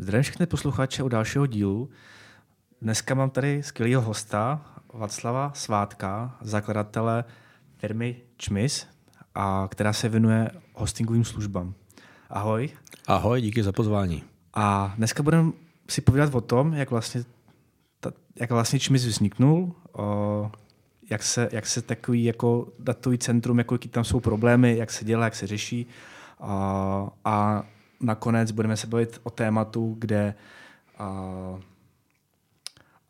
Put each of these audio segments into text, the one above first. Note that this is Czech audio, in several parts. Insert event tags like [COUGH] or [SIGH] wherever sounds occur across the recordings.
Zdravím všechny posluchače u dalšího dílu. Dneska mám tady skvělého hosta, Václava Svátka, zakladatele firmy Čmis, a která se věnuje hostingovým službám. Ahoj. Ahoj, díky za pozvání. A dneska budeme si povídat o tom, jak vlastně, ta, jak vlastně Čmis vzniknul, o, jak se, jak se takový jako datový centrum, jako jaký tam jsou problémy, jak se dělá, jak se řeší. A, a nakonec budeme se bavit o tématu, kde uh,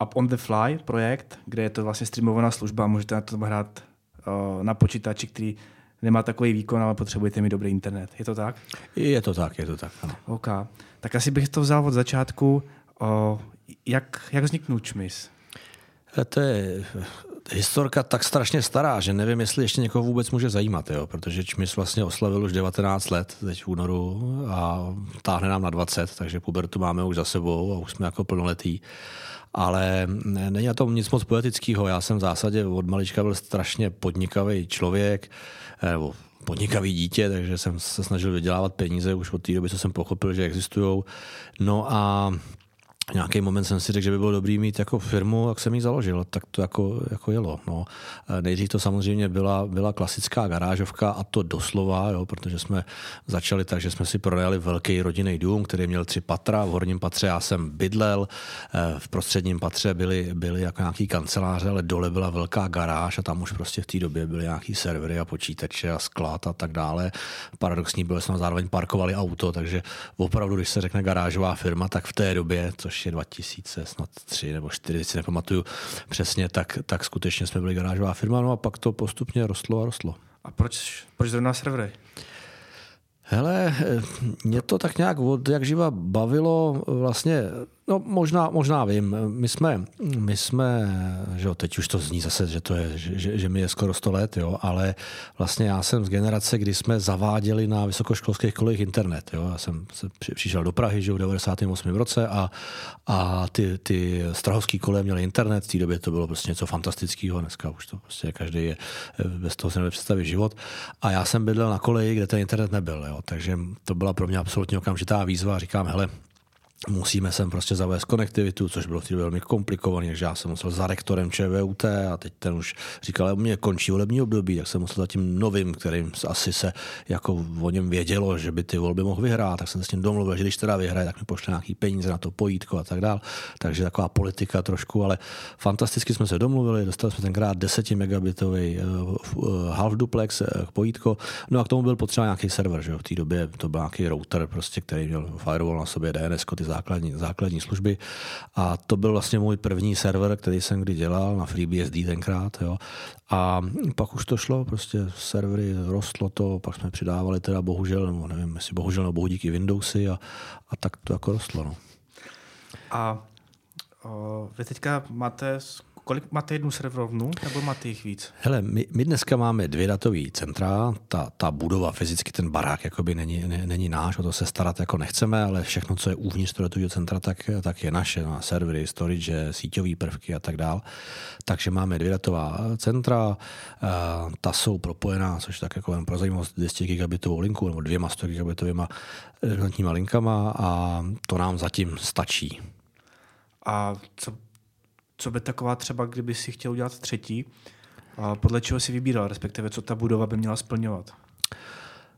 Up on the Fly projekt, kde je to vlastně streamovaná služba, můžete na to hrát uh, na počítači, který nemá takový výkon, ale potřebujete mít dobrý internet. Je to tak? Je to tak, je to tak, ano. OK. Tak asi bych to vzal od začátku. Uh, jak, jak vzniknul ČMIS? To je historka tak strašně stará, že nevím, jestli ještě někoho vůbec může zajímat, jo? protože Čmis vlastně oslavil už 19 let teď v únoru a táhne nám na 20, takže pubertu máme už za sebou a už jsme jako plnoletí. Ale není na tom nic moc poetického. Já jsem v zásadě od malička byl strašně podnikavý člověk, eh, nebo podnikavý dítě, takže jsem se snažil vydělávat peníze už od té doby, co jsem pochopil, že existují. No a nějaký moment jsem si řekl, že by bylo dobrý mít jako firmu, jak jsem ji založil, tak to jako, jako jelo. No. Nejdřív to samozřejmě byla, byla klasická garážovka a to doslova, jo, protože jsme začali tak, že jsme si pronajali velký rodinný dům, který měl tři patra. V horním patře já jsem bydlel, eh, v prostředním patře byly, byly jako nějaký kanceláře, ale dole byla velká garáž a tam už prostě v té době byly nějaký servery a počítače a sklad a tak dále. Paradoxní bylo, že jsme zároveň parkovali auto, takže opravdu, když se řekne garážová firma, tak v té době, což je 2000, snad 3 nebo 4, si nepamatuju přesně, tak, tak skutečně jsme byli garážová firma, no a pak to postupně rostlo a rostlo. A proč, proč zrovna servery? Hele, mě to tak nějak od jak živa bavilo vlastně No možná, možná vím. My jsme, my jsme, že jo, teď už to zní zase, že to je, že, že mi je skoro 100 let, jo, ale vlastně já jsem z generace, kdy jsme zaváděli na vysokoškolských kolejích internet. Jo. Já jsem se přišel do Prahy, že v 98. roce a, a ty, ty strahovský koleje měly internet. V té době to bylo prostě něco fantastického. Dneska už to prostě každý je, bez toho se nepředstaví život. A já jsem bydlel na koleji, kde ten internet nebyl. Jo. Takže to byla pro mě absolutně okamžitá výzva. Říkám, hele, musíme sem prostě zavést konektivitu, což bylo v velmi komplikované, takže já jsem musel za rektorem ČVUT a teď ten už říkal, mě končí volební období, tak jsem musel za tím novým, kterým asi se jako o něm vědělo, že by ty volby mohl vyhrát, tak jsem se s tím domluvil, že když teda vyhraje, tak mi pošle nějaký peníze na to pojítko a tak dál. Takže taková politika trošku, ale fantasticky jsme se domluvili, dostali jsme tenkrát 10 megabitový uh, half duplex uh, pojítko, no a k tomu byl potřeba nějaký server, že jo? v té době to byl nějaký router, prostě, který měl firewall na sobě, DNS, ty základní, základní služby. A to byl vlastně můj první server, který jsem kdy dělal na FreeBSD tenkrát. Jo. A pak už to šlo, prostě servery, rostlo to, pak jsme přidávali teda bohužel, nebo nevím, jestli bohužel nebo bohu díky Windowsy a, a tak to jako rostlo. No. A o, vy teďka máte Kolik máte jednu serverovnu, nebo máte jich víc? Hele, my, my dneska máme dvě datové centra. Ta, ta budova fyzicky, ten barák, jakoby není, ne, není náš, o to se starat jako nechceme, ale všechno, co je uvnitř toho datového centra, tak, tak je naše. Na servery, storage, síťové prvky a tak dál. Takže máme dvě datová centra, ta jsou propojená, což tak jako jen pro zajímavost 200 gigabitovou linku nebo dvěma 100 gigabitovými linkama a to nám zatím stačí. A co co by taková třeba, kdyby si chtěl udělat třetí, a podle čeho si vybíral, respektive co ta budova by měla splňovat?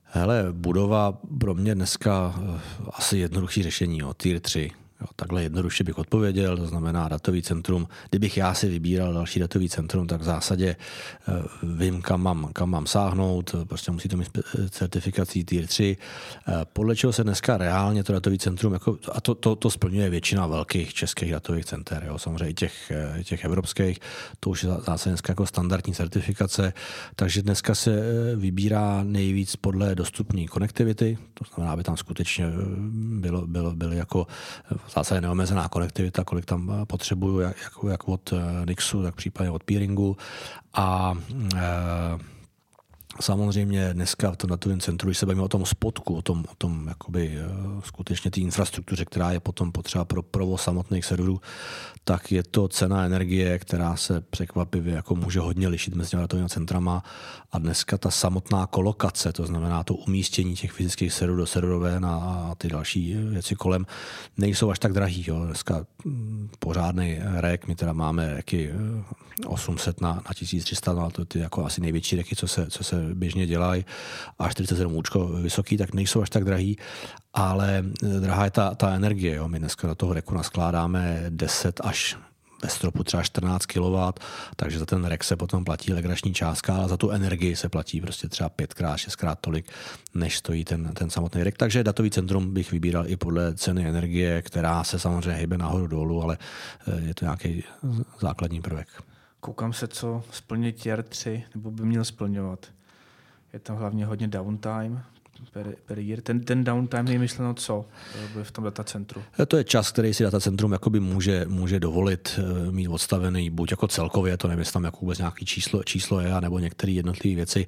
Hele, budova pro mě dneska eh, asi jednoduchý řešení, jo, tier 3. Jo, takhle jednoduše bych odpověděl, to znamená datový centrum. Kdybych já si vybíral další datový centrum, tak v zásadě eh, vím, kam mám, kam mám sáhnout, prostě musí to mít certifikací Tier 3. Eh, podle čeho se dneska reálně to datový centrum, jako, a to, to, to splňuje většina velkých českých datových center, jo, samozřejmě těch, eh, těch evropských, to už je zase dneska jako standardní certifikace, takže dneska se vybírá nejvíc podle dostupné konektivity, to znamená, aby tam skutečně bylo, bylo, bylo jako v zásadě neomezená konektivita, kolik tam eh, potřebuju, jak, jak od eh, Nixu, tak případně od Peeringu. A e, Samozřejmě dneska v tom datovém centru, když se bavíme o tom spotku, o tom, o tom jakoby, skutečně té infrastruktuře, která je potom potřeba pro provoz samotných serverů, tak je to cena energie, která se překvapivě jako může hodně lišit mezi datovými centrama a dneska ta samotná kolokace, to znamená to umístění těch fyzických serverů do serverové a ty další věci kolem, nejsou až tak drahý. Jo. Dneska hm, pořádný rek, my teda máme reky 800 eh, na, na 1300, no to ty jako asi největší reky, co se, co se běžně dělají, a 47 účko vysoký, tak nejsou až tak drahý, ale eh, drahá je ta, ta energie. Jo. My dneska do toho reku naskládáme 10 až ve stropu třeba 14 kW, takže za ten rek se potom platí legrační částka, ale za tu energii se platí prostě třeba pětkrát, šestkrát tolik, než stojí ten, ten samotný rek. Takže datový centrum bych vybíral i podle ceny energie, která se samozřejmě hýbe nahoru dolů, ale eh, je to nějaký základní prvek. Koukám se, co splnit tier 3, nebo by měl splňovat. Je tam hlavně hodně downtime, per, per year. Ten, ten downtime je myšleno co v tom datacentru? Eh, to je čas, který si datacentrum může, může dovolit eh, mít odstavený, buď jako celkově, to nevím, jestli tam jako vůbec nějaký číslo, číslo je, nebo některé jednotlivé věci.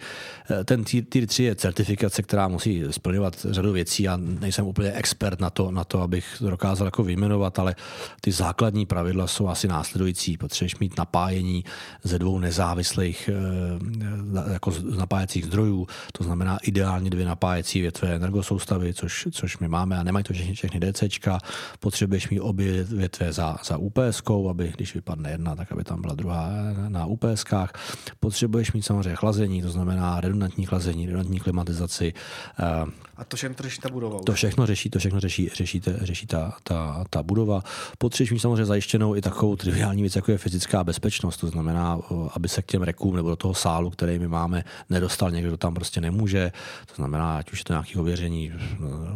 Eh, ten tier 3 je certifikace, která musí splňovat řadu věcí. Já nejsem úplně expert na to, na to abych dokázal jako vyjmenovat, ale ty základní pravidla jsou asi následující. Potřebuješ mít napájení ze dvou nezávislých jako napájecích zdrojů, to znamená ideálně dvě napájení napájecí větve energosoustavy, což, což my máme a nemají to všechny, všechny DCčka. Potřebuješ mít obě větve za, za UPS, aby když vypadne jedna, tak aby tam byla druhá na UPSkách. Potřebuješ mít samozřejmě chlazení, to znamená redundantní chlazení, redundantní klimatizaci. Eh, a to všechno řeší ta budova? To všechno řeší, to všechno řeší, řeší, te, řeší ta, ta, ta, budova. Potřebuješ mít samozřejmě zajištěnou i takovou triviální věc, jako je fyzická bezpečnost. To znamená, aby se k těm rekům nebo do toho sálu, který my máme, nedostal někdo, kdo tam prostě nemůže. To znamená, ať už je to nějaké ověření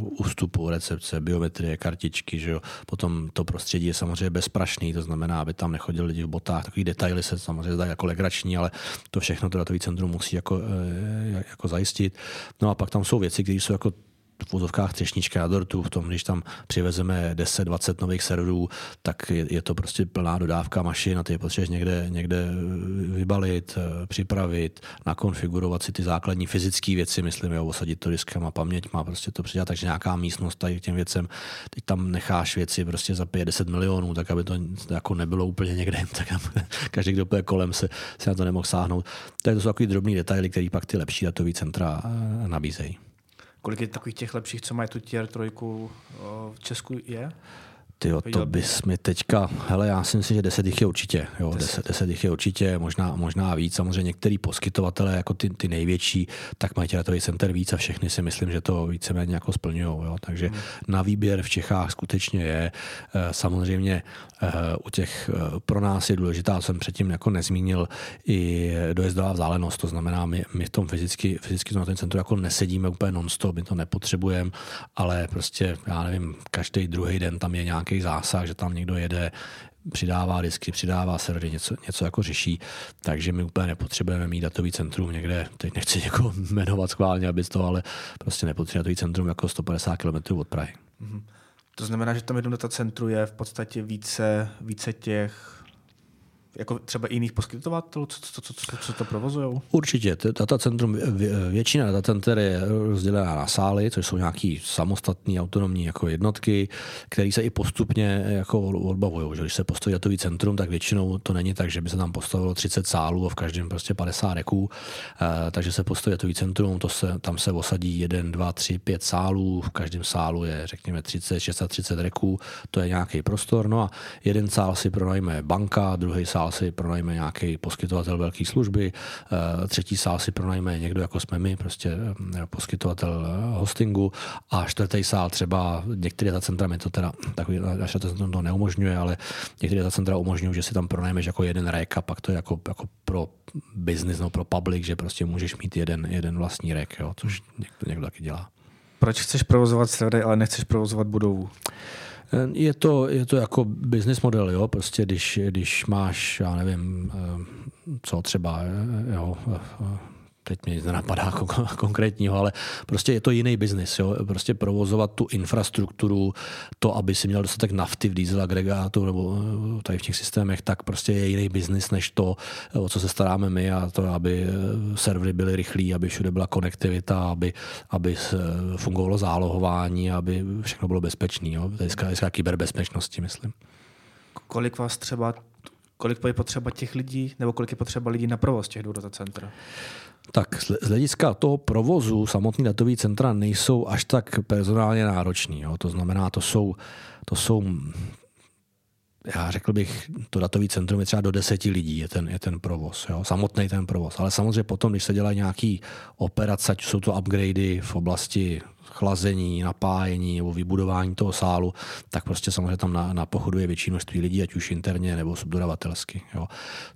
ústupu, recepce, biometrie, kartičky, že jo. Potom to prostředí je samozřejmě bezprašný, to znamená, aby tam nechodili lidi v botách. Takový detaily se samozřejmě zdají jako legrační, ale to všechno to datový centrum musí jako, eh, jako zajistit. No a pak tam jsou věci, které jsou jako v vozovkách třešnička na dortu, v tom, když tam přivezeme 10-20 nových serverů, tak je, je, to prostě plná dodávka mašin a ty je potřebuješ někde, někde vybalit, eh, připravit, nakonfigurovat si ty základní fyzické věci, myslím, jo, osadit to diskem a paměť má prostě to předělat, takže nějaká místnost tady k těm věcem, teď tam necháš věci prostě za 50 milionů, tak aby to jako nebylo úplně někde, tak [LAUGHS] každý, kdo bude kolem, se, se na to nemohl sáhnout. Tak to jsou takový drobný detaily, který pak ty lepší datové centra eh, nabízejí. Kolik je takových těch lepších, co mají tu tier trojku v Česku je? Ty to bys mi teďka, hele, já si myslím, že deset jich je určitě, jo, deset, deset jich je určitě, možná, možná víc, samozřejmě některý poskytovatele, jako ty, ty největší, tak mají datový center víc a všechny si myslím, že to víceméně jako splňují, jo, takže hmm. na výběr v Čechách skutečně je, eh, samozřejmě eh, u těch, eh, pro nás je důležitá, jsem předtím jako nezmínil, i dojezdová vzdálenost, to znamená, my, my v tom fyzicky, fyzicky na ten centru jako nesedíme úplně non-stop, my to nepotřebujeme, ale prostě, já nevím, každý druhý den tam je nějak nějaký zásah, že tam někdo jede, přidává disky, přidává servery, něco, něco jako řeší, takže my úplně nepotřebujeme mít datový centrum někde, teď nechci někoho [LAUGHS] jmenovat schválně, aby to, ale prostě nepotřebujeme datový centrum jako 150 km od Prahy. Mm-hmm. To znamená, že tam jednom datacentru je v podstatě více, více těch jako třeba jiných poskytovatelů, co, co, co, co, co to provozují? Určitě. Datacentrum, většina datacenter je rozdělená na sály, což jsou nějaký samostatné autonomní jako jednotky, které se i postupně jako odbavují. Když se postaví datový centrum, tak většinou to není tak, že by se tam postavilo 30 sálů a v každém prostě 50 reků. E, takže se postaví datový centrum, to se, tam se osadí 1, 2, 3, 5 sálů, v každém sálu je řekněme 30, 630 reků, to je nějaký prostor. No a jeden sál si pronajme banka, druhý sál sál si pronajme nějaký poskytovatel velké služby, eh, třetí sál si pronajme někdo, jako jsme my, prostě eh, poskytovatel eh, hostingu a čtvrtý sál třeba některé ta centra mi to teda takový naše centrum to neumožňuje, ale některé ta centra umožňují, že si tam pronajmeš jako jeden rek a pak to je jako, jako pro business, no pro public, že prostě můžeš mít jeden, jeden vlastní rek, jo, což někdo, někdo taky dělá. Proč chceš provozovat servery, ale nechceš provozovat budovu? Je to, je to jako business model, jo, prostě když, když máš, já nevím, eh, co třeba, eh, jo, eh, teď mě nic nenapadá [LAUGHS] konkrétního, ale prostě je to jiný biznis. Jo? Prostě provozovat tu infrastrukturu, to, aby si měl dostatek nafty v diesel agregátu nebo eh, tady v těch systémech, tak prostě je jiný biznis než to, o co se staráme my a to, aby eh, servery byly rychlí, aby všude byla konektivita, aby, aby fungovalo zálohování, aby všechno bylo bezpečné. To je kyberbezpečnosti, myslím. Kolik vás třeba kolik je potřeba těch lidí, nebo kolik je potřeba lidí na provoz těch dvou datacentra? Tak z hlediska toho provozu samotný datový centra nejsou až tak personálně nároční. Jo. To znamená, to jsou, to jsou já řekl bych, to datový centrum je třeba do deseti lidí, je ten, je ten provoz, jo? samotný ten provoz. Ale samozřejmě potom, když se dělají nějaký operace, jsou to upgradey v oblasti chlazení, napájení nebo vybudování toho sálu, tak prostě samozřejmě tam na, na pochodu je větší množství lidí, ať už interně nebo subdodavatelsky. Jo.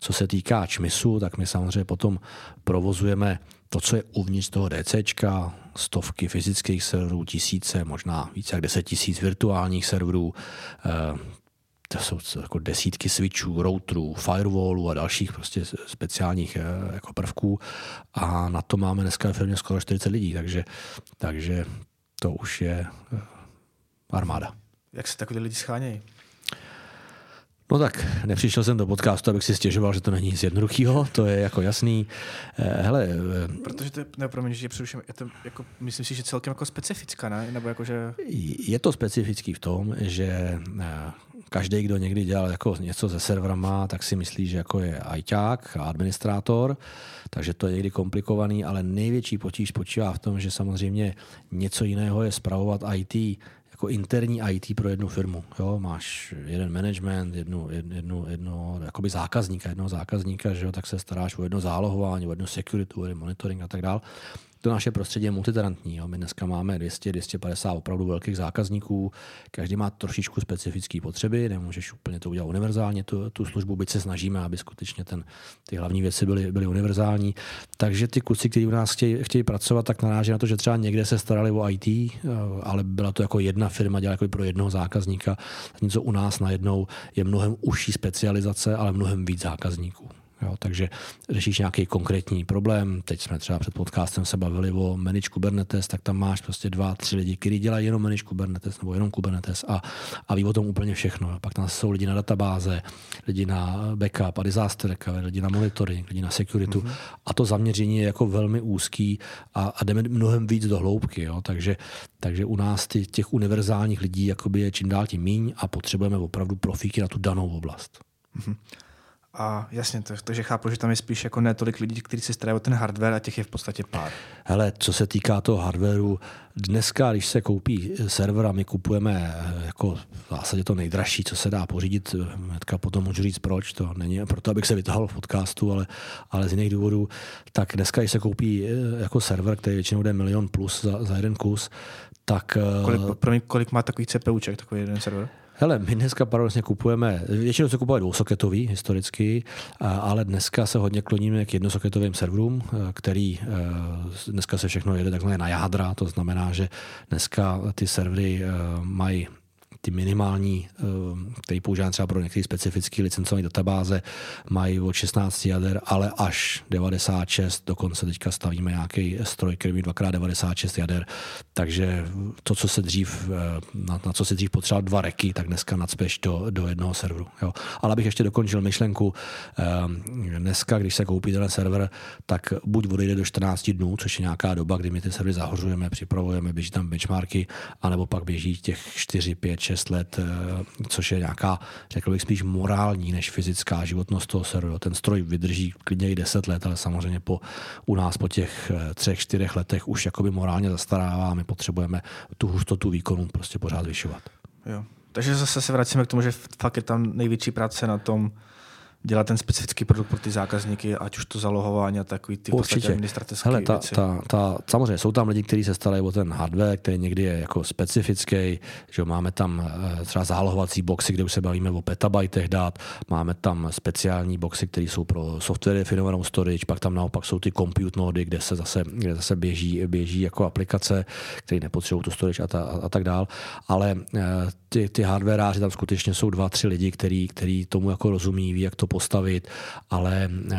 Co se týká čmisu, tak my samozřejmě potom provozujeme to, co je uvnitř toho DCčka, stovky fyzických serverů, tisíce, možná více jak deset tisíc virtuálních serverů, eh, to jsou jako desítky switchů, routerů, firewallů a dalších prostě speciálních eh, jako prvků a na to máme dneska ve firmě skoro 40 lidí, takže, takže to už je eh, armáda. Jak se takový lidi schánějí? No tak, nepřišel jsem do podcastu, abych si stěžoval, že to není nic jednoduchého, to je jako jasný. Eh, hele, Protože to je, ne, promiň, že přeruším, je to jako, myslím si, že celkem jako specifická, ne? Nebo jako, že... Je to specifický v tom, že každý, kdo někdy dělal jako něco se serverama, tak si myslí, že jako je ajťák a administrátor, takže to je někdy komplikovaný, ale největší potíž spočívá v tom, že samozřejmě něco jiného je spravovat IT jako interní IT pro jednu firmu. Jo? Máš jeden management, jednu, jednu, jednu jakoby zákazníka, jednoho zákazníka, že jo? tak se staráš o jedno zálohování, o jedno security, o jedno monitoring a tak dále to naše prostředí je multitarantní. My dneska máme 200-250 opravdu velkých zákazníků, každý má trošičku specifické potřeby, nemůžeš úplně to udělat univerzálně, tu, tu službu, byť se snažíme, aby skutečně ten, ty hlavní věci byly, byly univerzální. Takže ty kluci, kteří u nás chtějí, chtějí pracovat, tak naráží na to, že třeba někde se starali o IT, eh, ale byla to jako jedna firma, dělala jako pro jednoho zákazníka. Něco u nás najednou je mnohem užší specializace, ale mnohem víc zákazníků. Jo, takže řešíš nějaký konkrétní problém. Teď jsme třeba před podcastem se bavili o manage Kubernetes, tak tam máš prostě dva, tři lidi, kteří dělají jenom manage Kubernetes nebo jenom Kubernetes a, a ví o tom úplně všechno. Pak tam jsou lidi na databáze, lidi na backup a disaster recovery, lidi na monitoring, lidi na security. Mm-hmm. A to zaměření je jako velmi úzký a, a jdeme mnohem víc do hloubky. Jo? Takže, takže u nás ty, těch univerzálních lidí jakoby je čím dál tím míň a potřebujeme opravdu profíky na tu danou oblast. Mm-hmm. A jasně, to, takže chápu, že tam je spíš jako ne tolik lidí, kteří se starají o ten hardware a těch je v podstatě pár. Hele, co se týká toho hardwareu, dneska, když se koupí server a my kupujeme eh, jako v zásadě to nejdražší, co se dá pořídit, hnedka potom můžu říct proč, to není proto, abych se vytáhl v podcastu, ale, ale z jiných důvodů, tak dneska, když se koupí eh, jako server, který většinou jde milion plus za, za jeden kus, tak... Eh, kolik, pro mě, kolik má takový CPUček, takový jeden server? Hele, my dneska paradoxně kupujeme, většinou se kupuje dvousoketový historicky, ale dneska se hodně kloníme k jednosoketovým serverům, který dneska se všechno jede takzvané na jádra, to znamená, že dneska ty servery mají ty minimální, eh, který používám třeba pro některé specifické licencované databáze, mají od 16 jader, ale až 96, dokonce teďka stavíme nějaký stroj, který má 2x96 jader, takže to, co se dřív, eh, na, na co se dřív potřeboval dva reky, tak dneska nadspěš do, do jednoho serveru. Jo. Ale abych ještě dokončil myšlenku, eh, dneska, když se koupí ten server, tak buď odejde do 14 dnů, což je nějaká doba, kdy my ty servery zahořujeme, připravujeme, běží tam benchmarky, anebo pak běží těch 4, 5, 6 let, eh, což je nějaká, řekl bych, spíš morální než fyzická životnost toho serveru. Ten stroj vydrží klidně i 10 let, ale samozřejmě po, u nás po těch eh, třech, čtyřech letech už jakoby morálně zastarává a my potřebujeme tu hustotu výkonu prostě pořád zvyšovat. Jo. Takže zase se vracíme k tomu, že fakt je tam největší práce na tom, dělat ten specifický produkt pro ty zákazníky, ať už to zalohování a takový ty Určitě. administrativské Hele, ta, věci. Ta, ta, samozřejmě jsou tam lidi, kteří se starají o ten hardware, který někdy je jako specifický, že máme tam eh, třeba zálohovací boxy, kde už se bavíme o petabajtech dát, máme tam speciální boxy, které jsou pro software definovanou storage, pak tam naopak jsou ty compute nody, kde se zase, kde zase běží, běží jako aplikace, které nepotřebují tu storage a, ta, a, a tak dál, ale eh, ty, ty hardwareáři tam skutečně jsou dva, tři lidi, který, který tomu jako rozumí, ví, jak to postavit, ale eh,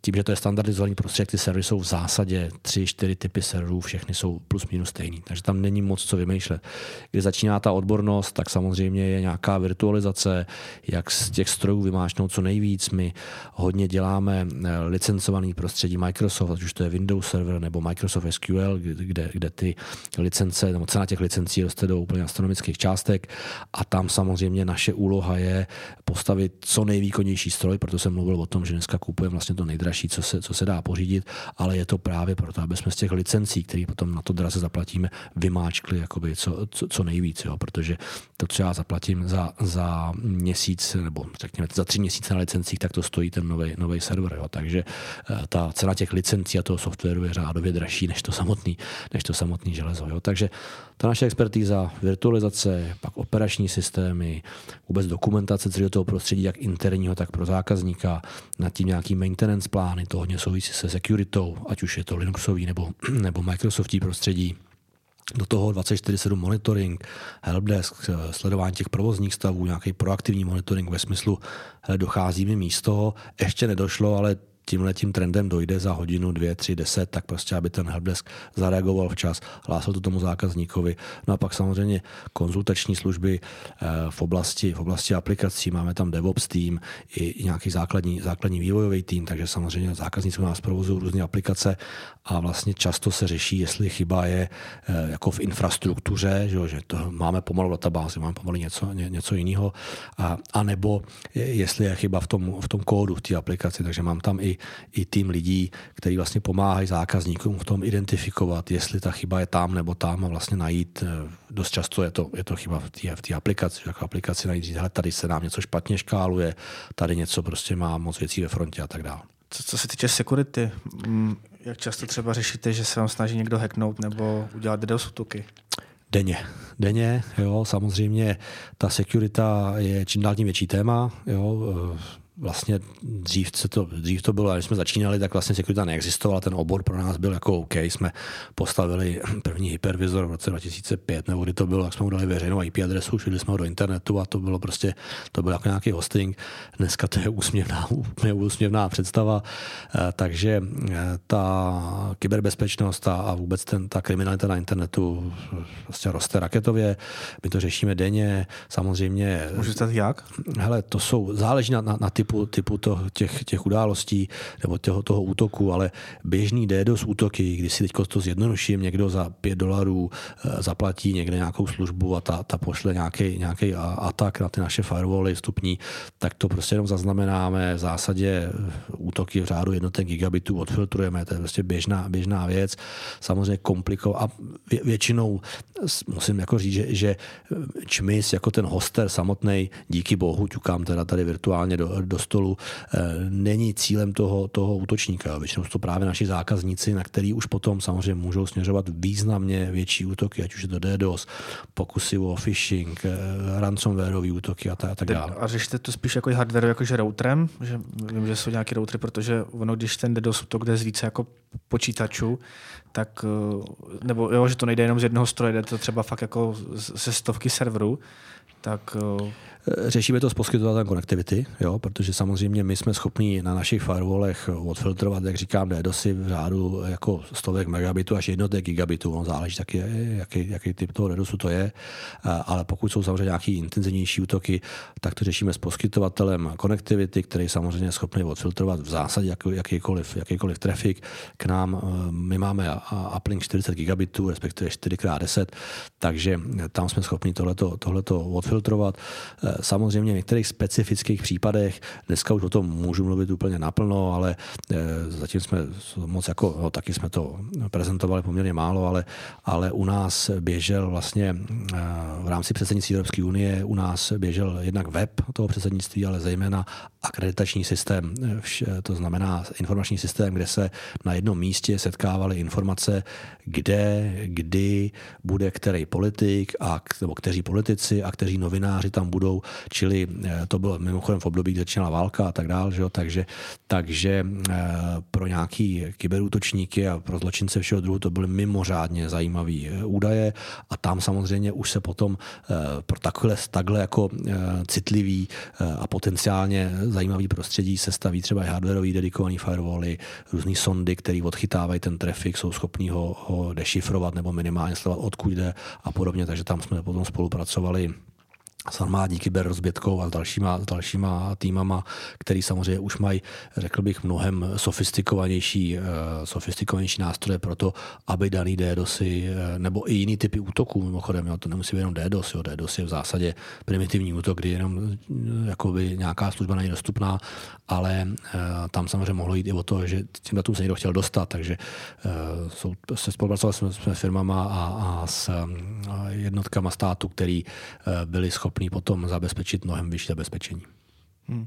tím, že to je standardizovaný prostředí, ty servery jsou v zásadě tři, čtyři typy serverů, všechny jsou plus minus stejný, takže tam není moc co vymýšlet. Když začíná ta odbornost, tak samozřejmě je nějaká virtualizace, jak z těch strojů vymáčnout co nejvíc. My hodně děláme eh, licencovaný prostředí Microsoft, ať už to je Windows server nebo Microsoft SQL, kde, kde ty licence, nebo cena těch licencí roste do úplně astronomických částek a tam samozřejmě naše úloha je postavit co nejvýkonnější stroj, proto jsem mluvil o tom, že dneska kupujeme vlastně to nejdražší, co se, co se dá pořídit, ale je to právě proto, aby jsme z těch licencí, které potom na to draze zaplatíme, vymáčkli jakoby co, co, co nejvíc, jo, protože to, co já zaplatím za, za měsíc, nebo řekněme za tři měsíce na licencích, tak to stojí ten nový server. Jo. Takže eh, ta cena těch licencí a toho softwaru je řádově dražší než to samotný, než to samotný železo. Jo. Takže ta naše expertíza, virtualizace, pak operační systémy, vůbec dokumentace celého toho prostředí, jak interního, tak pro zákazníka, nad tím nějaký maintenance plány, to hodně souvisí se securitou, ať už je to Linuxový nebo, [CLEARS THROAT] nebo Microsoftí prostředí. Do toho 24-7 monitoring, helpdesk, sledování těch provozních stavů, nějaký proaktivní monitoring ve smyslu, hele, dochází mi místo, ještě nedošlo, ale tímhle tím trendem dojde za hodinu, dvě, tři, deset, tak prostě, aby ten helpdesk zareagoval včas, hlásil to tomu zákazníkovi. No a pak samozřejmě konzultační služby eh, v oblasti, v oblasti aplikací, máme tam DevOps tým i nějaký základní, základní vývojový tým, takže samozřejmě zákazníci u nás provozují různé aplikace a vlastně často se řeší, jestli chyba je eh, jako v infrastruktuře, že, že to máme pomalu databázi, máme pomalu něco, ně, něco jiného, a, a nebo jestli je chyba v tom, v tom kódu, v té aplikaci, takže mám tam i i, tým lidí, kteří vlastně pomáhají zákazníkům v tom identifikovat, jestli ta chyba je tam nebo tam a vlastně najít, eh, dost často je to, je to chyba v té v té aplikaci, jako aplikaci najít, hele, tady se nám něco špatně škáluje, tady něco prostě má moc věcí ve frontě a tak dále. Co, co se týče security, mm, jak často třeba řešíte, že se vám snaží někdo hacknout nebo udělat DDoS útoky? Denně. Denně, jo, samozřejmě ta securita je čím dál tím větší téma, jo, eh, vlastně dřív, se to, dřív to bylo, když jsme začínali, tak vlastně sekurita neexistovala, ten obor pro nás byl jako OK, jsme postavili první hypervizor v roce 2005, nebo kdy to bylo, tak jsme udali veřejnou IP adresu, šli jsme ho do internetu a to bylo prostě, to byl jako nějaký hosting. Dneska to je úsměvná, úplně úsměvná představa, eh, takže eh, ta kyberbezpečnost a, a vůbec ten, ta kriminalita na internetu prostě roste raketově, my to řešíme denně, samozřejmě. Můžu stát jak? Hele, to jsou, záleží na, na, na typ typu, typu to, těch, těch událostí nebo toho, toho útoku, ale běžný DDoS útoky, kdy si teď to zjednoduším, někdo za 5 dolarů eh, zaplatí někde nějakou službu a ta, ta pošle nějaký, atak na ty naše firewally vstupní, tak to prostě jenom zaznamenáme. V zásadě eh, útoky v řádu jednotek gigabitů odfiltrujeme, to je prostě běžná, běžná věc. Samozřejmě komplikovat a vě, většinou musím jako říct, že, že čmis jako ten hoster samotný, díky bohu, ťukám teda tady virtuálně do, do do stolu, eh, není cílem toho, toho útočníka. Většinou jsou to právě naši zákazníci, na který už potom samozřejmě můžou směřovat významně větší útoky, ať už je to DDoS, pokusy o phishing, eh, ransomwareové útoky a, tak, dále. A řešíte to spíš jako hardware, jakože routerem? Že vím, že jsou nějaké routery, protože ono, když ten DDoS útok jde z více jako počítačů, tak, eh, nebo jo, že to nejde jenom z jednoho stroje, jde to třeba fakt jako ze stovky serverů, tak Řešíme to s poskytovatelem konektivity, jo, protože samozřejmě my jsme schopni na našich firewallech odfiltrovat, jak říkám, DDoSy v řádu jako stovek megabitů až jednotek gigabitů. No, záleží taky, jaký, jaký typ toho DDoSu to je. Ale pokud jsou samozřejmě nějaké intenzivnější útoky, tak to řešíme s poskytovatelem konektivity, který samozřejmě je schopný odfiltrovat v zásadě jakýkoliv, jakýkoliv trafik k nám. My máme uplink 40 gigabitů, respektive 4x10, takže tam jsme schopni tohleto, tohleto odfiltrovat Samozřejmě v některých specifických případech, dneska už o tom můžu mluvit úplně naplno, ale eh, zatím jsme moc jako, no, taky jsme to prezentovali poměrně málo, ale, ale u nás běžel vlastně eh, v rámci předsednictví Evropské unie, u nás běžel jednak web toho předsednictví, ale zejména akreditační systém, to znamená informační systém, kde se na jednom místě setkávaly informace, kde, kdy bude který politik a nebo kteří politici a kteří novináři tam budou, čili to bylo mimochodem v období, kdy začínala válka a tak dále, že jo? takže, takže pro nějaký kyberútočníky a pro zločince všeho druhu to byly mimořádně zajímavé údaje a tam samozřejmě už se potom pro takhle, takhle jako citlivý a potenciálně zajímavý prostředí se staví třeba i hardwareový dedikovaný firewally, různé sondy, které odchytávají ten trafik, jsou schopní ho, ho dešifrovat nebo minimálně sledovat, odkud jde a podobně. Takže tam jsme potom spolupracovali s armádní kyberrozbětkou a dalšíma, dalšíma týmama, který samozřejmě už mají, řekl bych, mnohem sofistikovanější, uh, sofistikovanější nástroje pro to, aby daný DDoSy uh, nebo i jiný typy útoků, mimochodem, jo, to nemusí být jenom DDoS, jo, DDoS je v zásadě primitivní útok, kdy jenom uh, jakoby nějaká služba není dostupná, ale tam samozřejmě mohlo jít i o to, že tím datům se někdo chtěl dostat, takže jsou, se spolupracovali jsme s firmama a, a s jednotkama státu, který byli schopni schopný potom zabezpečit mnohem vyšší zabezpečení. Hmm.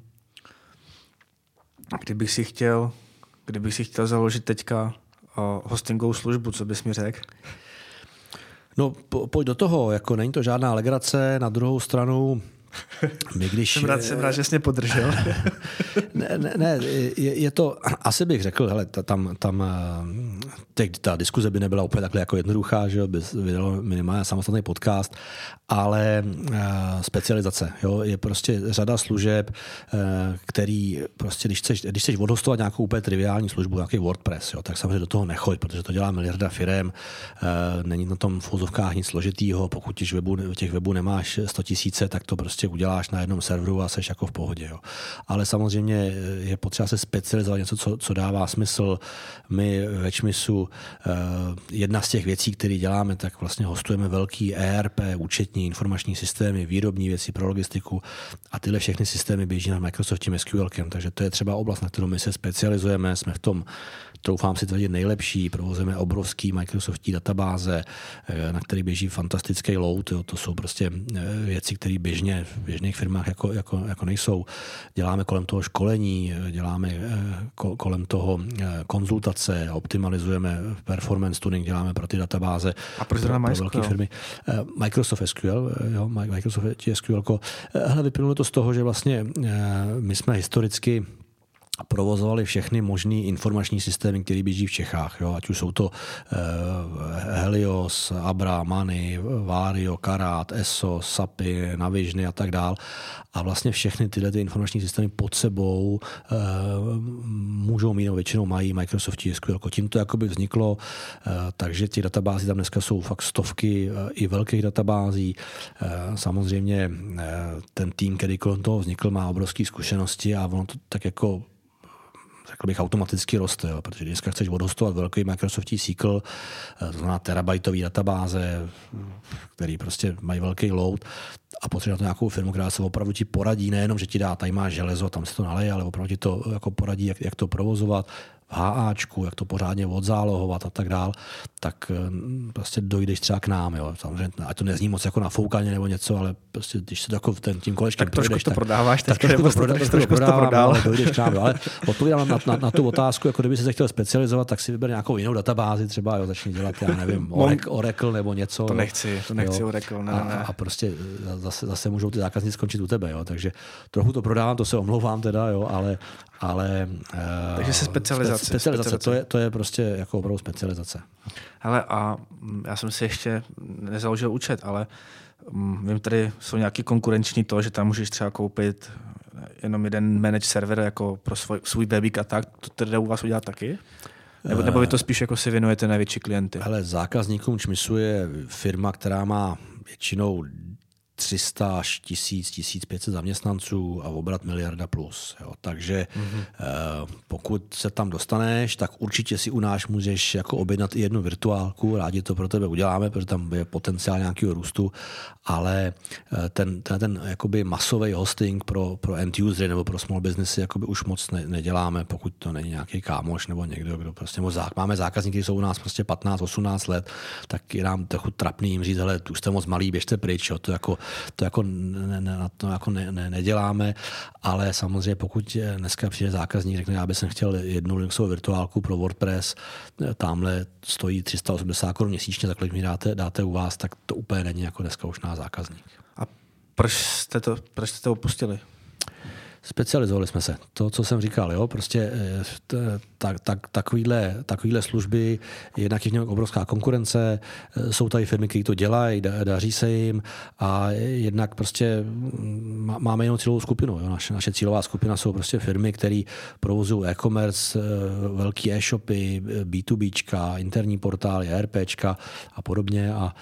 Kdybych si chtěl, kdybych si chtěl založit teďka hostingovou službu, co bys mi řekl? No, po, pojď do toho, jako není to žádná legrace, na druhou stranu [LAUGHS] my když... Jsem rád, jsem rád že jsi mě podržel. [LAUGHS] ne, ne, ne je, je, to, asi bych řekl, hele, tam, tam eh, teď ta diskuze by nebyla úplně takhle jako jednoduchá, že by vydalo minimálně samostatný podcast, ale uh, specializace, jo, je prostě řada služeb, uh, který prostě, když chceš, když chceš odhostovat nějakou úplně triviální službu, nějaký WordPress, jo, tak samozřejmě do toho nechoď, protože to dělá miliarda firem, uh, není na tom v úzovkách nic složitýho, pokud těch webů, těch webů nemáš 100 tisíce, tak to prostě uděláš na jednom serveru a seš jako v pohodě. Jo. Ale samozřejmě je potřeba se specializovat něco, co, co dává smysl. My ve Čmisu Eh, jedna z těch věcí, které děláme, tak vlastně hostujeme velký ERP, účetní, informační systémy, výrobní věci pro logistiku a tyhle všechny systémy běží na Microsoftím SQL, takže to je třeba oblast, na kterou my se specializujeme, jsme v tom troufám si tvrdit nejlepší, provozujeme obrovský Microsoftí databáze, eh, na který běží fantastický load, jo. to jsou prostě eh, věci, které běžně v běžných firmách jako, jako, jako nejsou. Děláme kolem toho školení, děláme kolem toho konzultace, optimalizujeme performance tuning děláme pro ty databáze. A proč pro, pro velké firmy. Eh, Microsoft SQL, eh, jo, Microsoft SQL. Eh, hele, vyplynulo to z toho, že vlastně my jsme historicky provozovali všechny možné informační systémy, které běží v Čechách. Jo? Ať už jsou to eh, Helios, Abra, Mani, Vario, Karat, ESO, SAPy, Navižny a tak dál. A vlastně všechny tyhle ty informační systémy pod sebou eh, můžou mít, no většinou mají Microsoft SQL. Tím to jakoby vzniklo, eh, takže ty databázy tam dneska jsou fakt stovky eh, i velkých databází. Eh, samozřejmě eh, ten tým, který kolem toho vznikl, má obrovské zkušenosti a ono to tak jako řekl bych, automaticky roste, jo, protože dneska chceš odhostovat velký Microsoftí SQL, eh, to znamená terabajtový databáze, který prostě mají velký load a potřebuje na to nějakou firmu, která se opravdu ti poradí, nejenom, že ti dá, tady máš železo, tam se to naleje, ale opravdu ti to jako poradí, jak, jak to provozovat, v HAčku, jak to pořádně odzálohovat a tak dál, tak eh, prostě dojdeš třeba k nám. Jo. Samozřejmě, ať to nezní moc jako nafoukaně nebo něco, ale prostě, když se jako ten, tím kolečkem tak trošku projdeš, to tak, prodáváš tak trošku to, prodá, trošku to prodávám, to ale dojdeš k nám. Jo. Ale odpovídám na, na, na, tu otázku, jako kdyby se chtěl specializovat, tak si vyber nějakou jinou databázi, třeba jo, začni dělat, já nevím, Oracle, Oracle nebo něco. To nechci, to nechci jo. Oracle, ne, a, ne. a, prostě zase, zase můžou ty zákazníci skončit u tebe, jo. takže trochu to prodávám, to se omlouvám teda, jo, ale, ale takže se specializace. Spe, specializace, specializace. To, je, to je prostě jako opravdu specializace. Hele, a já jsem si ještě nezaložil účet, ale mm, vím, tady jsou nějaký konkurenční to, že tam můžeš třeba koupit jenom jeden manage server jako pro svůj, svůj webík a tak. To tedy u vás udělat taky? Nebo, nebo vy to spíš jako si věnujete největší klienty? Ale zákazníkům Čmisu je firma, která má většinou 300 až 1000, 1500 zaměstnanců a obrat miliarda plus. Jo. Takže mm-hmm. pokud se tam dostaneš, tak určitě si u nás můžeš jako objednat i jednu virtuálku, rádi to pro tebe uděláme, protože tam je potenciál nějakého růstu, ale eh, ten, ten, ten jakoby masový hosting pro, pro end usery nebo pro small businessy jakoby už moc ne, neděláme, pokud to není nějaký kámoš nebo někdo, kdo prostě zák. Máme zákazníky, kteří jsou u nás prostě 15, 18 let, tak je nám trochu trapný jim říct, hele, už jste moc malý, běžte pryč, jo. to jako to jako, ne, ne, to jako ne, ne, neděláme, ale samozřejmě pokud dneska přijde zákazník, řekne, já bych chtěl jednu Linuxovou virtuálku pro WordPress, tamhle stojí 380 korun měsíčně, za kolik mi dáte, dáte u vás, tak to úplně není jako dneska už náš zákazník. A proč jste to, proč jste to opustili? Specializovali jsme se. To, co jsem říkal, jo, prostě eh, tak, tak, takovýhle, takovýhle služby, jednak je v něm obrovská konkurence, eh, jsou tady firmy, které to dělají, daří se jim a jednak prostě mm, máme jenom cílovou skupinu. Jo. Naše, naše cílová skupina jsou prostě firmy, které provozují e-commerce, eh, velký e-shopy, B2B, interní portály, ERPčka a podobně a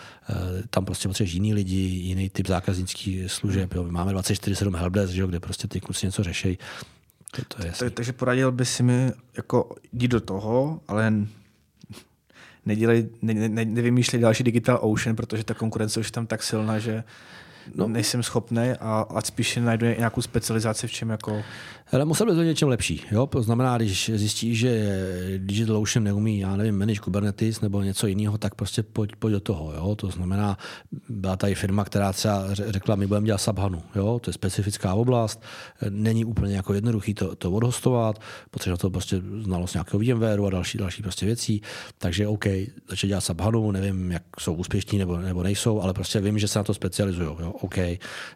tam prostě potřebuješ jiný lidi, jiný typ zákaznických služeb. Jo. Máme 24-7 helpdesk, že jo, kde prostě ty kluci něco řeší. To, to je tak, takže poradil by si mi jako jít do toho, ale nedělej, ne, ne, nevymýšlej další Digital Ocean, protože ta konkurence už je tam tak silná, že no. nejsem schopný a, a spíš najdu nějakou specializaci v čem jako... Ale musel by to něčem lepší. Jo? To znamená, když zjistíš, že DigitalOcean neumí, já nevím, manage Kubernetes nebo něco jiného, tak prostě pojď, pojď do toho. Jo? To znamená, byla tady firma, která třeba řekla, my budeme dělat Subhanu. Jo? To je specifická oblast, není úplně jako jednoduchý to, to odhostovat, potřebuje to prostě znalost nějakého VMware a další, další prostě věcí. Takže OK, začít dělat Subhanu, nevím, jak jsou úspěšní nebo, nebo nejsou, ale prostě vím, že se na to specializují. Jo? OK.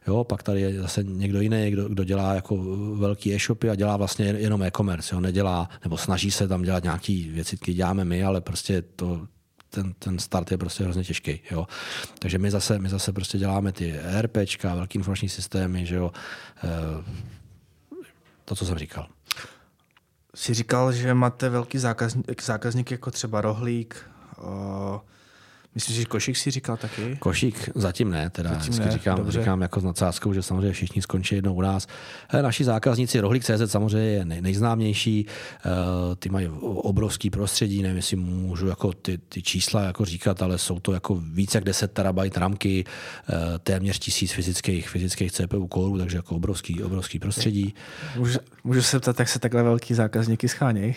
Jo? Pak tady je zase někdo jiný, kdo, kdo dělá jako velký e-shopy a dělá vlastně jenom e-commerce. Jo? Nedělá, nebo snaží se tam dělat nějaké věci, které děláme my, ale prostě to, ten, ten start je prostě hrozně těžký. Jo? Takže my zase, my zase prostě děláme ty ERPčka, velký informační systémy, že jo? E, to, co jsem říkal. Jsi říkal, že máte velký zákazník, zákazník jako třeba Rohlík, Myslím, že Košík si říkal taky? Košík zatím ne, teda zatím ne, říkám, dobře. říkám jako s nadsázkou, že samozřejmě všichni skončí jednou u nás. Naši zákazníci Rohlík.cz samozřejmě je nej, nejznámější, eh, ty mají obrovský prostředí, nevím, jestli můžu jako ty, ty čísla jako říkat, ale jsou to jako více jak 10 terabajt ramky, eh, téměř tisíc fyzických, fyzických CPU kórů, takže jako obrovský, obrovský prostředí. Můžu, můžu se ptat, jak se takhle velký zákazníky schánějí?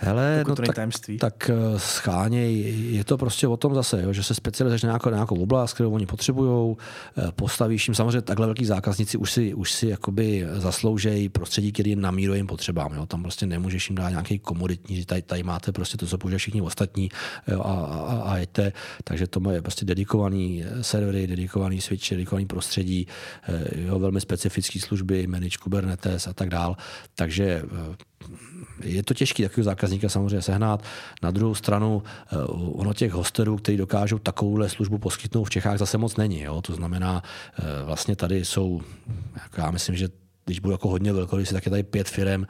Hele, no tak, tajemství. tak eh, scháněj, je to prostě o tom zase, jo, že se specializuješ na nějakou, nějakou oblast, kterou oni potřebují, eh, postavíš jim, samozřejmě takhle velký zákazníci už si, už si jakoby zasloužejí prostředí, který namíruje jim potřebám. Jo. Tam prostě nemůžeš jim dát nějaký komoditní, tady, tady máte prostě to, co používají všichni ostatní jo, a, a, a jeďte. Takže to je prostě dedikovaný eh, servery, dedikovaný switch, dedikovaný prostředí, jo, velmi specifické služby, manage Kubernetes a tak dál. Takže je to těžké takového zákazníka samozřejmě sehnat. Na druhou stranu, eh, ono těch hosterů, kteří dokážou takovouhle službu poskytnout v Čechách zase moc není. Jo? To znamená, eh, vlastně tady jsou, já myslím, že když budu jako hodně velkorysi, tak je tady pět firm,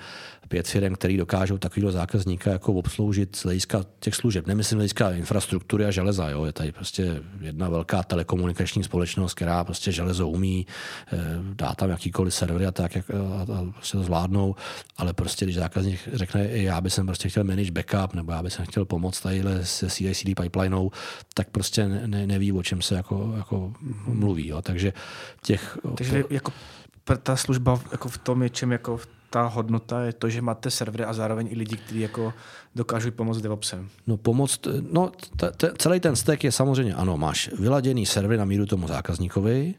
pět firm, který dokážou takového zákazníka jako obsloužit z hlediska těch služeb. Nemyslím z hlediska infrastruktury a železa. Jo. Je tady prostě jedna velká telekomunikační společnost, která prostě železo umí, eh, dá tam jakýkoliv servery a tak, jak, a, a prostě to zvládnou, ale prostě když zákazník řekne, já bych prostě chtěl manage backup, nebo já bych chtěl pomoct tadyhle se CI/CD pipelineou, tak prostě ne, neví, o čem se jako, jako mluví. Jo. Takže těch... Takže jako ta služba jako v tom je čem jako ta hodnota je to, že máte servery a zároveň i lidi, kteří jako dokážou pomoct DevOpsem. No pomoct, no t- t- celý ten stack je samozřejmě, ano, máš vyladěný servery na míru tomu zákazníkovi,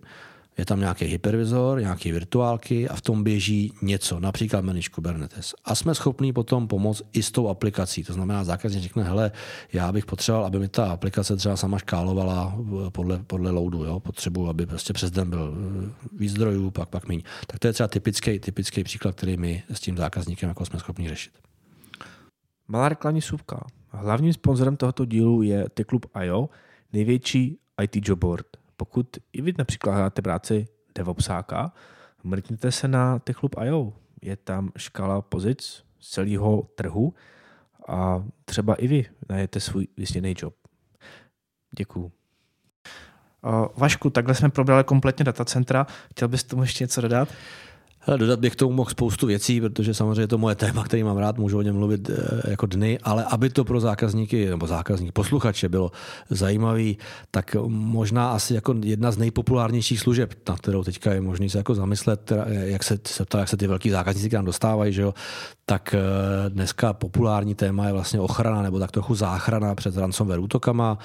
je tam nějaký hypervizor, nějaké virtuálky a v tom běží něco, například manage Kubernetes. A jsme schopni potom pomoct i s tou aplikací. To znamená, zákazník řekne, hele, já bych potřeboval, aby mi ta aplikace třeba sama škálovala podle, podle loadu. Jo? Potřebuji, aby prostě přes den byl eh, víc zdrojů, pak, pak míň. Tak to je třeba typický, typický příklad, který my s tím zákazníkem jako jsme schopni řešit. Malá reklamní subka. Hlavním sponzorem tohoto dílu je T-Club.io, největší IT job board. Pokud i vy například hledáte práci DevOpsáka, mrkněte se na techlub.io. Je tam škála pozic z celého trhu a třeba i vy najdete svůj vysněný job. Děkuju. Vašku, takhle jsme probrali kompletně datacentra. Chtěl bys tomu ještě něco dodat? Hele, dodat bych tomu mohl spoustu věcí, protože samozřejmě je to moje téma, který mám rád, můžu o něm mluvit eh, jako dny, ale aby to pro zákazníky nebo zákazníky, posluchače bylo zajímavý, tak možná asi jako jedna z nejpopulárnějších služeb, na kterou teďka je možný se jako zamyslet, jak se, se ptá, jak se ty velký zákazníci k nám dostávají, že jo, tak eh, dneska populární téma je vlastně ochrana nebo tak trochu záchrana před ransomware útokama,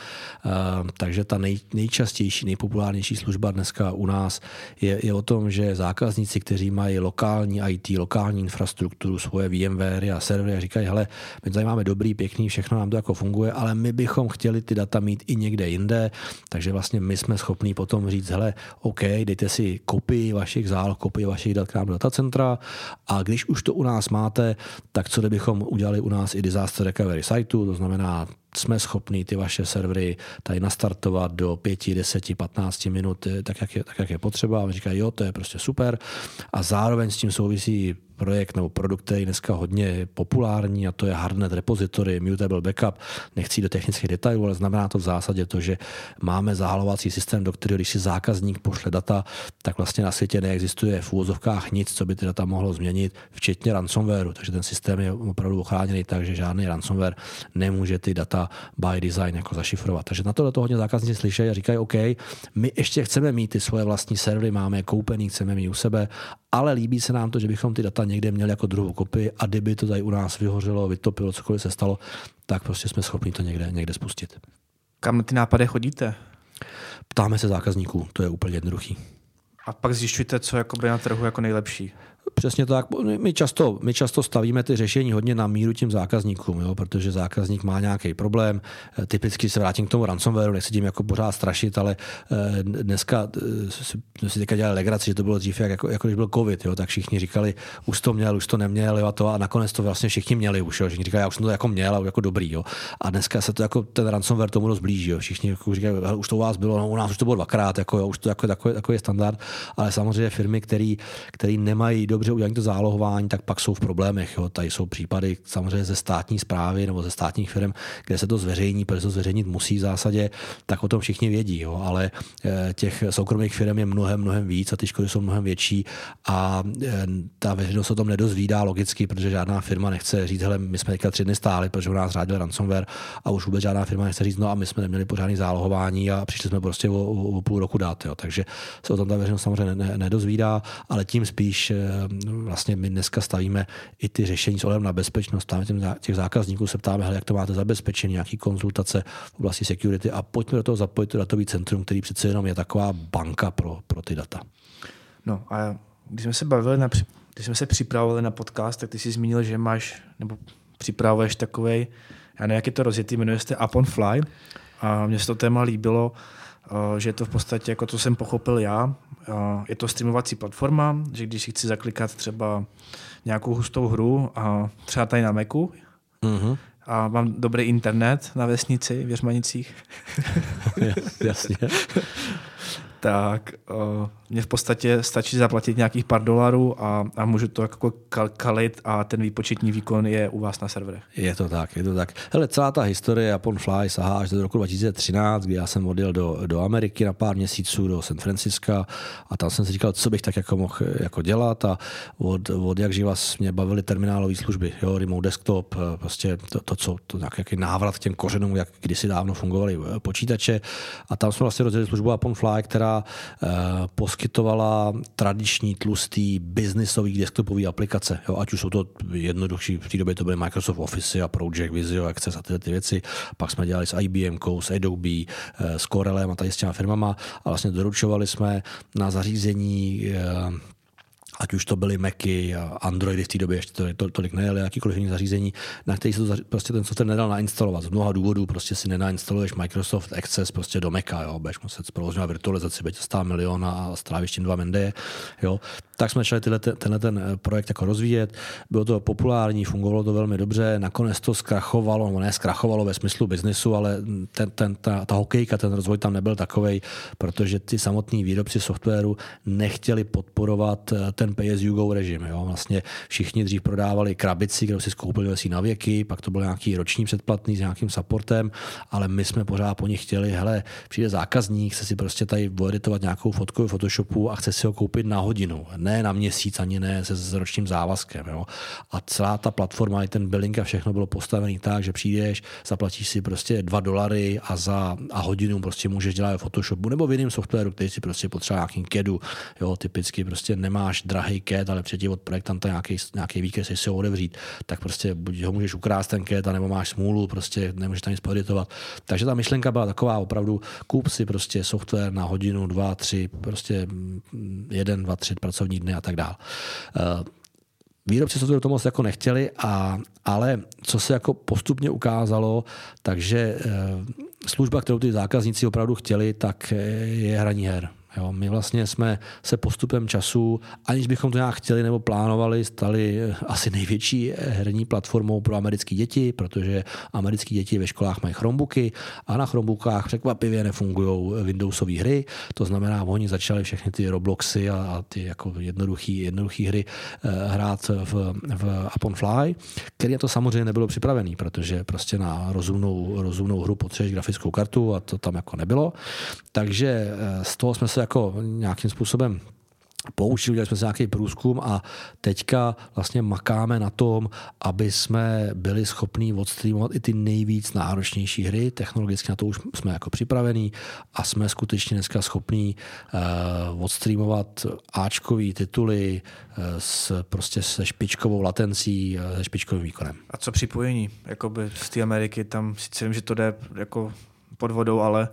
eh, takže ta nej, nejčastější, nejpopulárnější služba dneska u nás je, je o tom, že zákazníci, kteří mají lokální IT, lokální infrastrukturu, svoje VMware a servery a říkají, hele, my tady máme dobrý, pěkný, všechno nám to jako funguje, ale my bychom chtěli ty data mít i někde jinde, takže vlastně my jsme schopní potom říct, hele, OK, dejte si kopii vašich záloh, kopii vašich dat k nám do datacentra a když už to u nás máte, tak co kdybychom udělali u nás i disaster recovery siteu, to znamená jsme schopni ty vaše servery tady nastartovat do 5, 10, 15 minut, eh, tak jak je, tak jak je potřeba. A říkají, jo, to je prostě super. A zároveň s tím souvisí projekt nebo produkt, který dneska hodně populární a to je Hardnet Repository, Mutable Backup. Nechci do technických detailů, ale znamená to v zásadě to, že máme zálovací systém, do kterého když si zákazník pošle data, tak vlastně na světě neexistuje v úvozovkách nic, co by ty data mohlo změnit, včetně ransomwareu. Takže ten systém je opravdu ochráněný tak, že žádný ransomware nemůže ty data by design jako zašifrovat. Takže na tohle to hodně zákazníci slyší a říkají, OK, my ještě chceme mít ty svoje vlastní servery, máme je koupený, chceme mít u sebe, ale líbí se nám to, že bychom ty data někde měli jako druhou kopii a kdyby to tady u nás vyhořelo, vytopilo, cokoliv se stalo, tak prostě jsme schopni to někde, někde spustit. Kam na ty nápady chodíte? Ptáme se zákazníků, to je úplně jednoduchý. A pak zjišťujete, co je na trhu jako nejlepší. Přesně tak. My často, my často stavíme ty řešení hodně na míru tím zákazníkům, jo, protože zákazník má nějaký problém. Eh, typicky se vrátím k tomu ransomwareu, nechci tím jako pořád strašit, ale eh, dneska eh, jsme si teďka dělali legraci, že to bylo dřív, jako, jako když byl covid, jo, tak všichni říkali, už to měl, už to neměl, jo, a, to, a nakonec to vlastně všichni měli už. Jo. Všichni říkali, já už jsem to jako měl, a jako dobrý. Jo. A dneska se to jako ten ransomware tomu dost blíží. Jo. Všichni jako říkají, už to u vás bylo, no, u nás už to bylo dvakrát, jako, jo, už to jako, jako, jako je standard, ale samozřejmě firmy, které nemají dobře udělané to zálohování, tak pak jsou v problémech. Jo. Tady jsou případy samozřejmě ze státní zprávy nebo ze státních firm, kde se to zveřejní, protože to zveřejnit musí v zásadě, tak o tom všichni vědí. Jo. Ale eh, těch soukromých firm je mnohem, mnohem víc a ty škody jsou mnohem větší a eh, ta veřejnost o tom nedozvídá logicky, protože žádná firma nechce říct, hele, my jsme teďka tři dny stáli, protože u nás řádil ransomware a už vůbec žádná firma nechce říct, no a my jsme neměli pořádný zálohování a přišli jsme prostě o, o, o půl roku dát. Jo. Takže se o tom ta veřejnost samozřejmě nedozvídá, ale tím spíš eh, vlastně my dneska stavíme i ty řešení s ohledem na bezpečnost. Tam těch zákazníků se ptáme, jak to máte zabezpečení, nějaký konzultace v oblasti security a pojďme do toho zapojit to datový centrum, který přece jenom je taková banka pro, pro ty data. No a když jsme se bavili na, když jsme se připravovali na podcast, tak ty jsi zmínil, že máš, nebo připravuješ takový, já nevím, jak je to rozjetý, jmenuje se Up on Fly. A mně se to téma líbilo, Eh, že je to v podstatě, jako to jsem pochopil já, je to streamovací platforma, že když si chci zaklikat třeba nějakou hustou hru, a třeba tady na Macu, mm-hmm. a mám dobrý internet na vesnici v Jeřmanicích, [LAUGHS] Jasně. Tak uh, mně v podstatě stačí zaplatit nějakých pár dolarů a, a můžu to jako kalit a ten výpočetní výkon je u vás na serverech. Je to tak, je to tak. Hele, celá ta historie Upon Fly sahá až do roku 2013, kdy já jsem odjel do, do Ameriky na pár měsíců, do San Francisca a tam jsem si říkal, co bych tak jako mohl jako dělat a od, od jak živa mě bavily terminálové služby, jo, remote desktop, eh, prostě to, to co, to nějaký návrat k těm kořenům, jak kdysi dávno fungovaly eh, počítače a tam jsme vlastně rozjeli službu Upon Fly, která uh, poskytovala tradiční tlustý biznisový desktopový aplikace. Jo, ať už jsou to jednodušší, v té době to byly Microsoft Office a Project, Visio, Access a tyhle ty věci. Pak jsme dělali s IBM, s Adobe, eh, s Corelem a tady s těma firmama a vlastně doručovali jsme na zařízení eh, ať už to byly Macy, Androidy v té době ještě to, to, tolik nejeli, jakýkoliv jiný zařízení, na který se to prostě ten software nedal nainstalovat. Z mnoha důvodů prostě si nenainstaluješ Microsoft Access prostě do Maca, jo, budeš muset provozňovat virtualizaci, to miliona a strávíš tím dva mendeje, jo tak jsme začali tyhle, tenhle ten eh, projekt jako rozvíjet. Bylo to populární, fungovalo to velmi dobře. Nakonec to zkrachovalo, nebo ne zkrachovalo ve smyslu biznesu, ale ten, ten, ta, ta hokejka, ten rozvoj tam nebyl takový, protože ty samotní výrobci softwaru nechtěli podporovat eh, ten pay as you go režim. Jo? Vlastně všichni dřív prodávali krabici, kterou si skoupili si na věky, pak to byl nějaký roční předplatný s nějakým supportem, ale my jsme pořád po nich chtěli, hele, přijde zákazník, chce si prostě tady editovat nějakou fotku v Photoshopu a chce si ho koupit na hodinu ne na měsíc, ani ne se s ročním závazkem. Jo. A celá ta platforma, i ten billing a všechno bylo postavený tak, že přijdeš, zaplatíš si prostě dva dolary a za a hodinu prostě můžeš dělat v Photoshopu nebo v jiném softwaru, který si prostě potřeba nějakým CADu. Jo, typicky prostě nemáš drahý CAD, ale předtím od projektanta nějaký, nějaký výkres si ho odevřít, tak prostě buď ho můžeš ukrást ten CAD, nebo máš smůlu, prostě nemůžeš tam nic poeditovat. Takže ta myšlenka byla taková opravdu, kup si prostě software na hodinu, dva, tři, prostě jeden, dva, tři pracovní dny a tak dále. Výrobci softwaru to moc jako nechtěli, a, ale co se jako postupně ukázalo, takže služba, kterou ty zákazníci opravdu chtěli, tak je hraní her. Jo, my vlastně jsme se postupem času, aniž bychom to nějak chtěli nebo plánovali, stali eh, asi největší eh, herní platformou pro americké děti, protože americké děti ve školách mají Chromebooky a na Chromebookách překvapivě nefungují Windowsové hry. To znamená, oni začali všechny ty Robloxy a, a ty jako jednoduché hry eh, hrát v, v Upon Fly, který to samozřejmě nebylo připravený, protože prostě na rozumnou, rozumnou hru potřebuješ grafickou kartu a to tam jako nebylo. Takže z toho jsme se jako nějakým způsobem poučili, udělali jsme si nějaký průzkum a teďka vlastně makáme na tom, aby jsme byli schopní odstreamovat i ty nejvíc náročnější hry. Technologicky na to už jsme jako připravení a jsme skutečně dneska schopní uh, odstreamovat Ačkový tituly uh, s, prostě se špičkovou latencí, uh, se špičkovým výkonem. A co připojení? Jakoby z té Ameriky tam sice vím, že to jde jako pod vodou, ale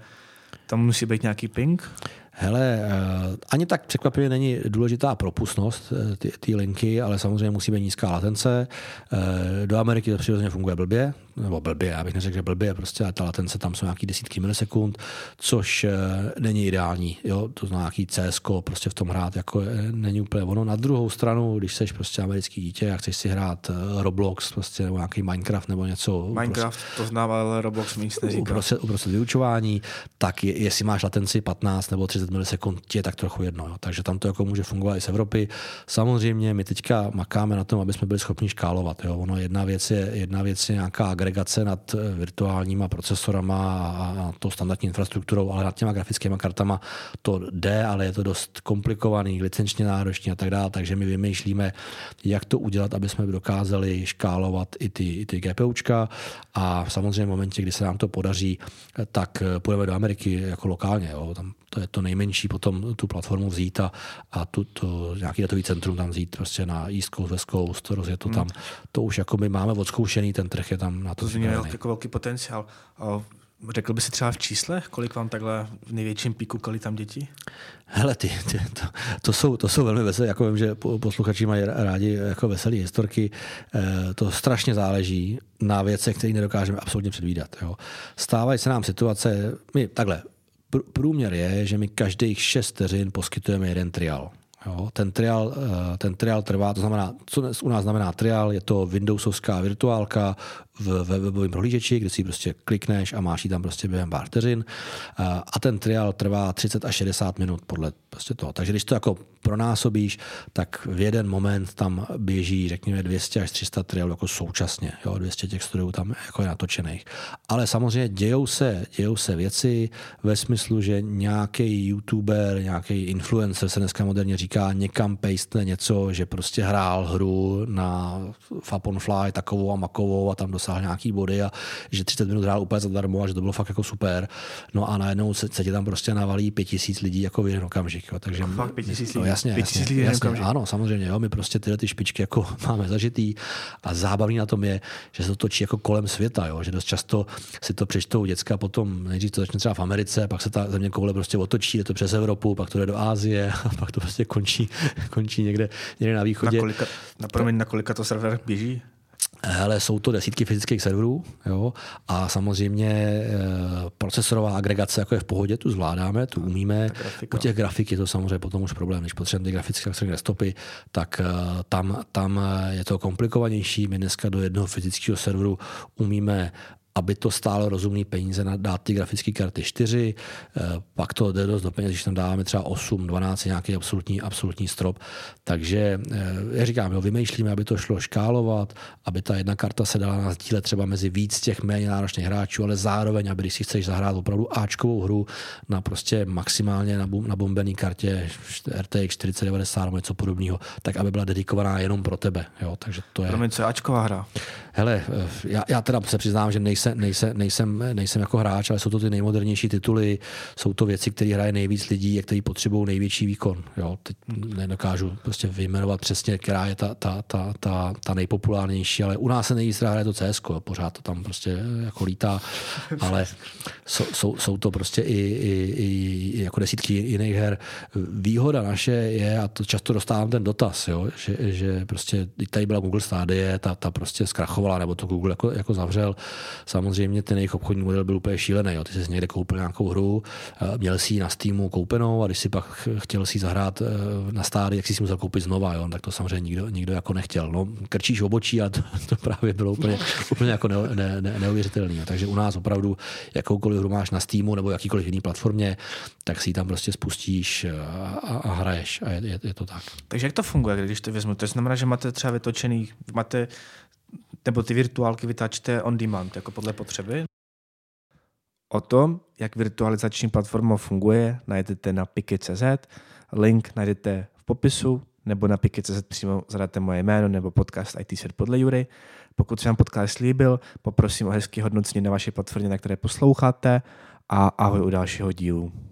tam musí být nějaký ping? Hele, eh, ani tak překvapivě není důležitá propustnost eh, ty linky, ale samozřejmě musí být nízká latence. Eh, do Ameriky to přirozeně funguje blbě, nebo blbě, já bych neřekl, že blbě, prostě ta latence tam jsou nějaký desítky milisekund, což není ideální. Jo? To znamená nějaký CS, prostě v tom hrát jako není úplně ono. Na druhou stranu, když jsi prostě americký dítě a chceš si hrát Roblox, prostě, nebo nějaký Minecraft nebo něco. Minecraft prostě, to znám, ale Roblox mi nic neříká. Uprostřed, uprostřed vyučování, tak je, jestli máš latenci 15 nebo 30 milisekund, ti je tak trochu jedno. Jo. Takže tam to jako může fungovat i z Evropy. Samozřejmě my teďka makáme na tom, aby jsme byli schopni škálovat. Jo. Ono jedna věc, je, jedna věc je nějaká agregace nad eh, virtuálníma procesorama a, to standardní infrastrukturou, ale nad těma grafickými kartama to jde, ale je to dost komplikovaný, licenčně náročný a tak dále. Takže my vymýšlíme, jak to udělat, aby jsme dokázali škálovat i ty, i ty GPUčka a samozřejmě v momentě, kdy se nám to podaří, tak eh, půjdeme do Ameriky jako lokálně. Jo. Tam to je to nejmenší potom tu platformu vzít a, a tu, to, nějaký datový centrum tam vzít prostě na East Coast, West Coast, rozjet to hmm. tam. To už jako my máme odzkoušený, ten trh je tam na to. To je jako velký potenciál. Řekl by si třeba v číslech, kolik vám takhle v největším píku kali tam děti? Hele, ty, ty to, to, jsou, to jsou velmi veselé, jako vím, že posluchači mají rádi jako veselé historky. E, to strašně záleží na věcech, které nedokážeme absolutně předvídat. Jo. Stávají se nám situace, my takhle, průměr je, že my každých 6 vteřin poskytujeme jeden trial. Jo, ten, trial, eh, ten trial trvá, to znamená, co u nás znamená trial, je to Windowsovská virtuálka v webovém prohlížeči, kde si prostě klikneš a máš ji tam prostě během pár vteřin. A ten trial trvá 30 až 60 minut podle prostě toho. Takže když to jako pronásobíš, tak v jeden moment tam běží, řekněme, 200 až 300 trialů jako současně. Jo, 200 těch studiů tam jako je natočených. Ale samozřejmě dějou se, dějou se věci ve smyslu, že nějaký youtuber, nějaký influencer se dneska moderně říká, někam paste něco, že prostě hrál hru na Fapon Fly takovou a makovou a tam dosáhl nějaký body a že 30 minut hrál úplně zadarmo a že to bylo fakt jako super. No a najednou se, se ti tam prostě navalí 5000 lidí jako v jeden okamžik. Jo. Takže, fakt 5000 lidí? No, jasně, jasně, lidí jasně, ano, samozřejmě. Jo. My prostě tyhle ty špičky jako [LAUGHS] máme zažitý a zábavný na tom je, že se to točí jako kolem světa, jo. že dost často si to přečtou děcka, potom nejdřív to začne třeba v Americe, pak se ta země koule prostě otočí, je to přes Evropu, pak to jde do Ázie [LAUGHS] a pak to prostě končí, končí někde, někde na východě. Na kolika, na, promiň, na kolika to server běží? Hele, jsou to desítky fyzických serverů jo, a samozřejmě e, procesorová agregace jako je v pohodě, tu zvládáme, tu umíme. U těch grafik je to samozřejmě potom už problém. Když potřebujeme ty grafické desktopy, tak e, tam, tam je to komplikovanější. My dneska do jednoho fyzického serveru umíme aby to stálo rozumný peníze na dát ty grafické karty 4, eh, pak to jde dost do peněz, když tam dáváme třeba 8, 12, nějaký absolutní, absolutní strop. Takže eh, já říkám, jo, vymýšlíme, aby to šlo škálovat, aby ta jedna karta se dala na sdíle třeba mezi víc těch méně náročných hráčů, ale zároveň, aby když si chceš zahrát opravdu Ačkovou hru na prostě maximálně na, na bombený kartě RTX 4090 nebo něco podobného, tak aby byla dedikovaná jenom pro tebe. Jo? Takže to je... Promiň, co je Ačková hra? Hele, eh, já, já teda se přiznám, že nejsem, nejsem, nejsem, nejsem jako hráč, ale jsou to ty nejmodernější tituly, jsou to věci, které hraje nejvíc lidí a které potřebují největší výkon. Jo? Teď nedokážu prostě vyjmenovat přesně, která je ta, ta, ta, ta, ta nejpopulárnější, ale u nás se nejvíc hraje to CS, pořád to tam prostě jako lítá, ale jsou, jsou, jsou to prostě i, i, i jako desítky jiných her. Výhoda naše je, a to často dostávám ten dotaz, jo, že, že prostě tady byla Google Stadia, ta, ta prostě zkrachovala, nebo to Google jako, jako zavřel. Samozřejmě ten jejich obchodní model byl úplně šílený. Jo. Ty jsi někde koupil nějakou hru, měl si ji na Steamu koupenou a když si pak chtěl si zahrát eh, na stády, jak si si musel koupit znova, jo. tak to samozřejmě nikdo, nikdo jako nechtěl. No, krčíš obočí a [LAUGHS] to, to právě bylo úplně, úplně jako ne, ne, ne, neuvěřitelné. Takže u nás opravdu jakoukoliv hru máš na Steamu nebo jakýkoliv jiný platformě, tak si ji tam prostě spustíš a, a, a hraješ. A je, je, je, to tak. Takže jak to funguje, když to vezmu? To znamená, že máte třeba vytočený, máte nebo ty virtuálky vytáčte on demand, jako podle potřeby. O tom, jak virtualizační platforma funguje, najdete na piki.cz, link najdete v popisu, nebo na piki.cz přímo zadáte moje jméno nebo podcast IT Svět podle Jury. Pokud se vám podcast líbil, poprosím o hezký hodnocení na vaší platformě, na které posloucháte a ahoj u dalšího dílu.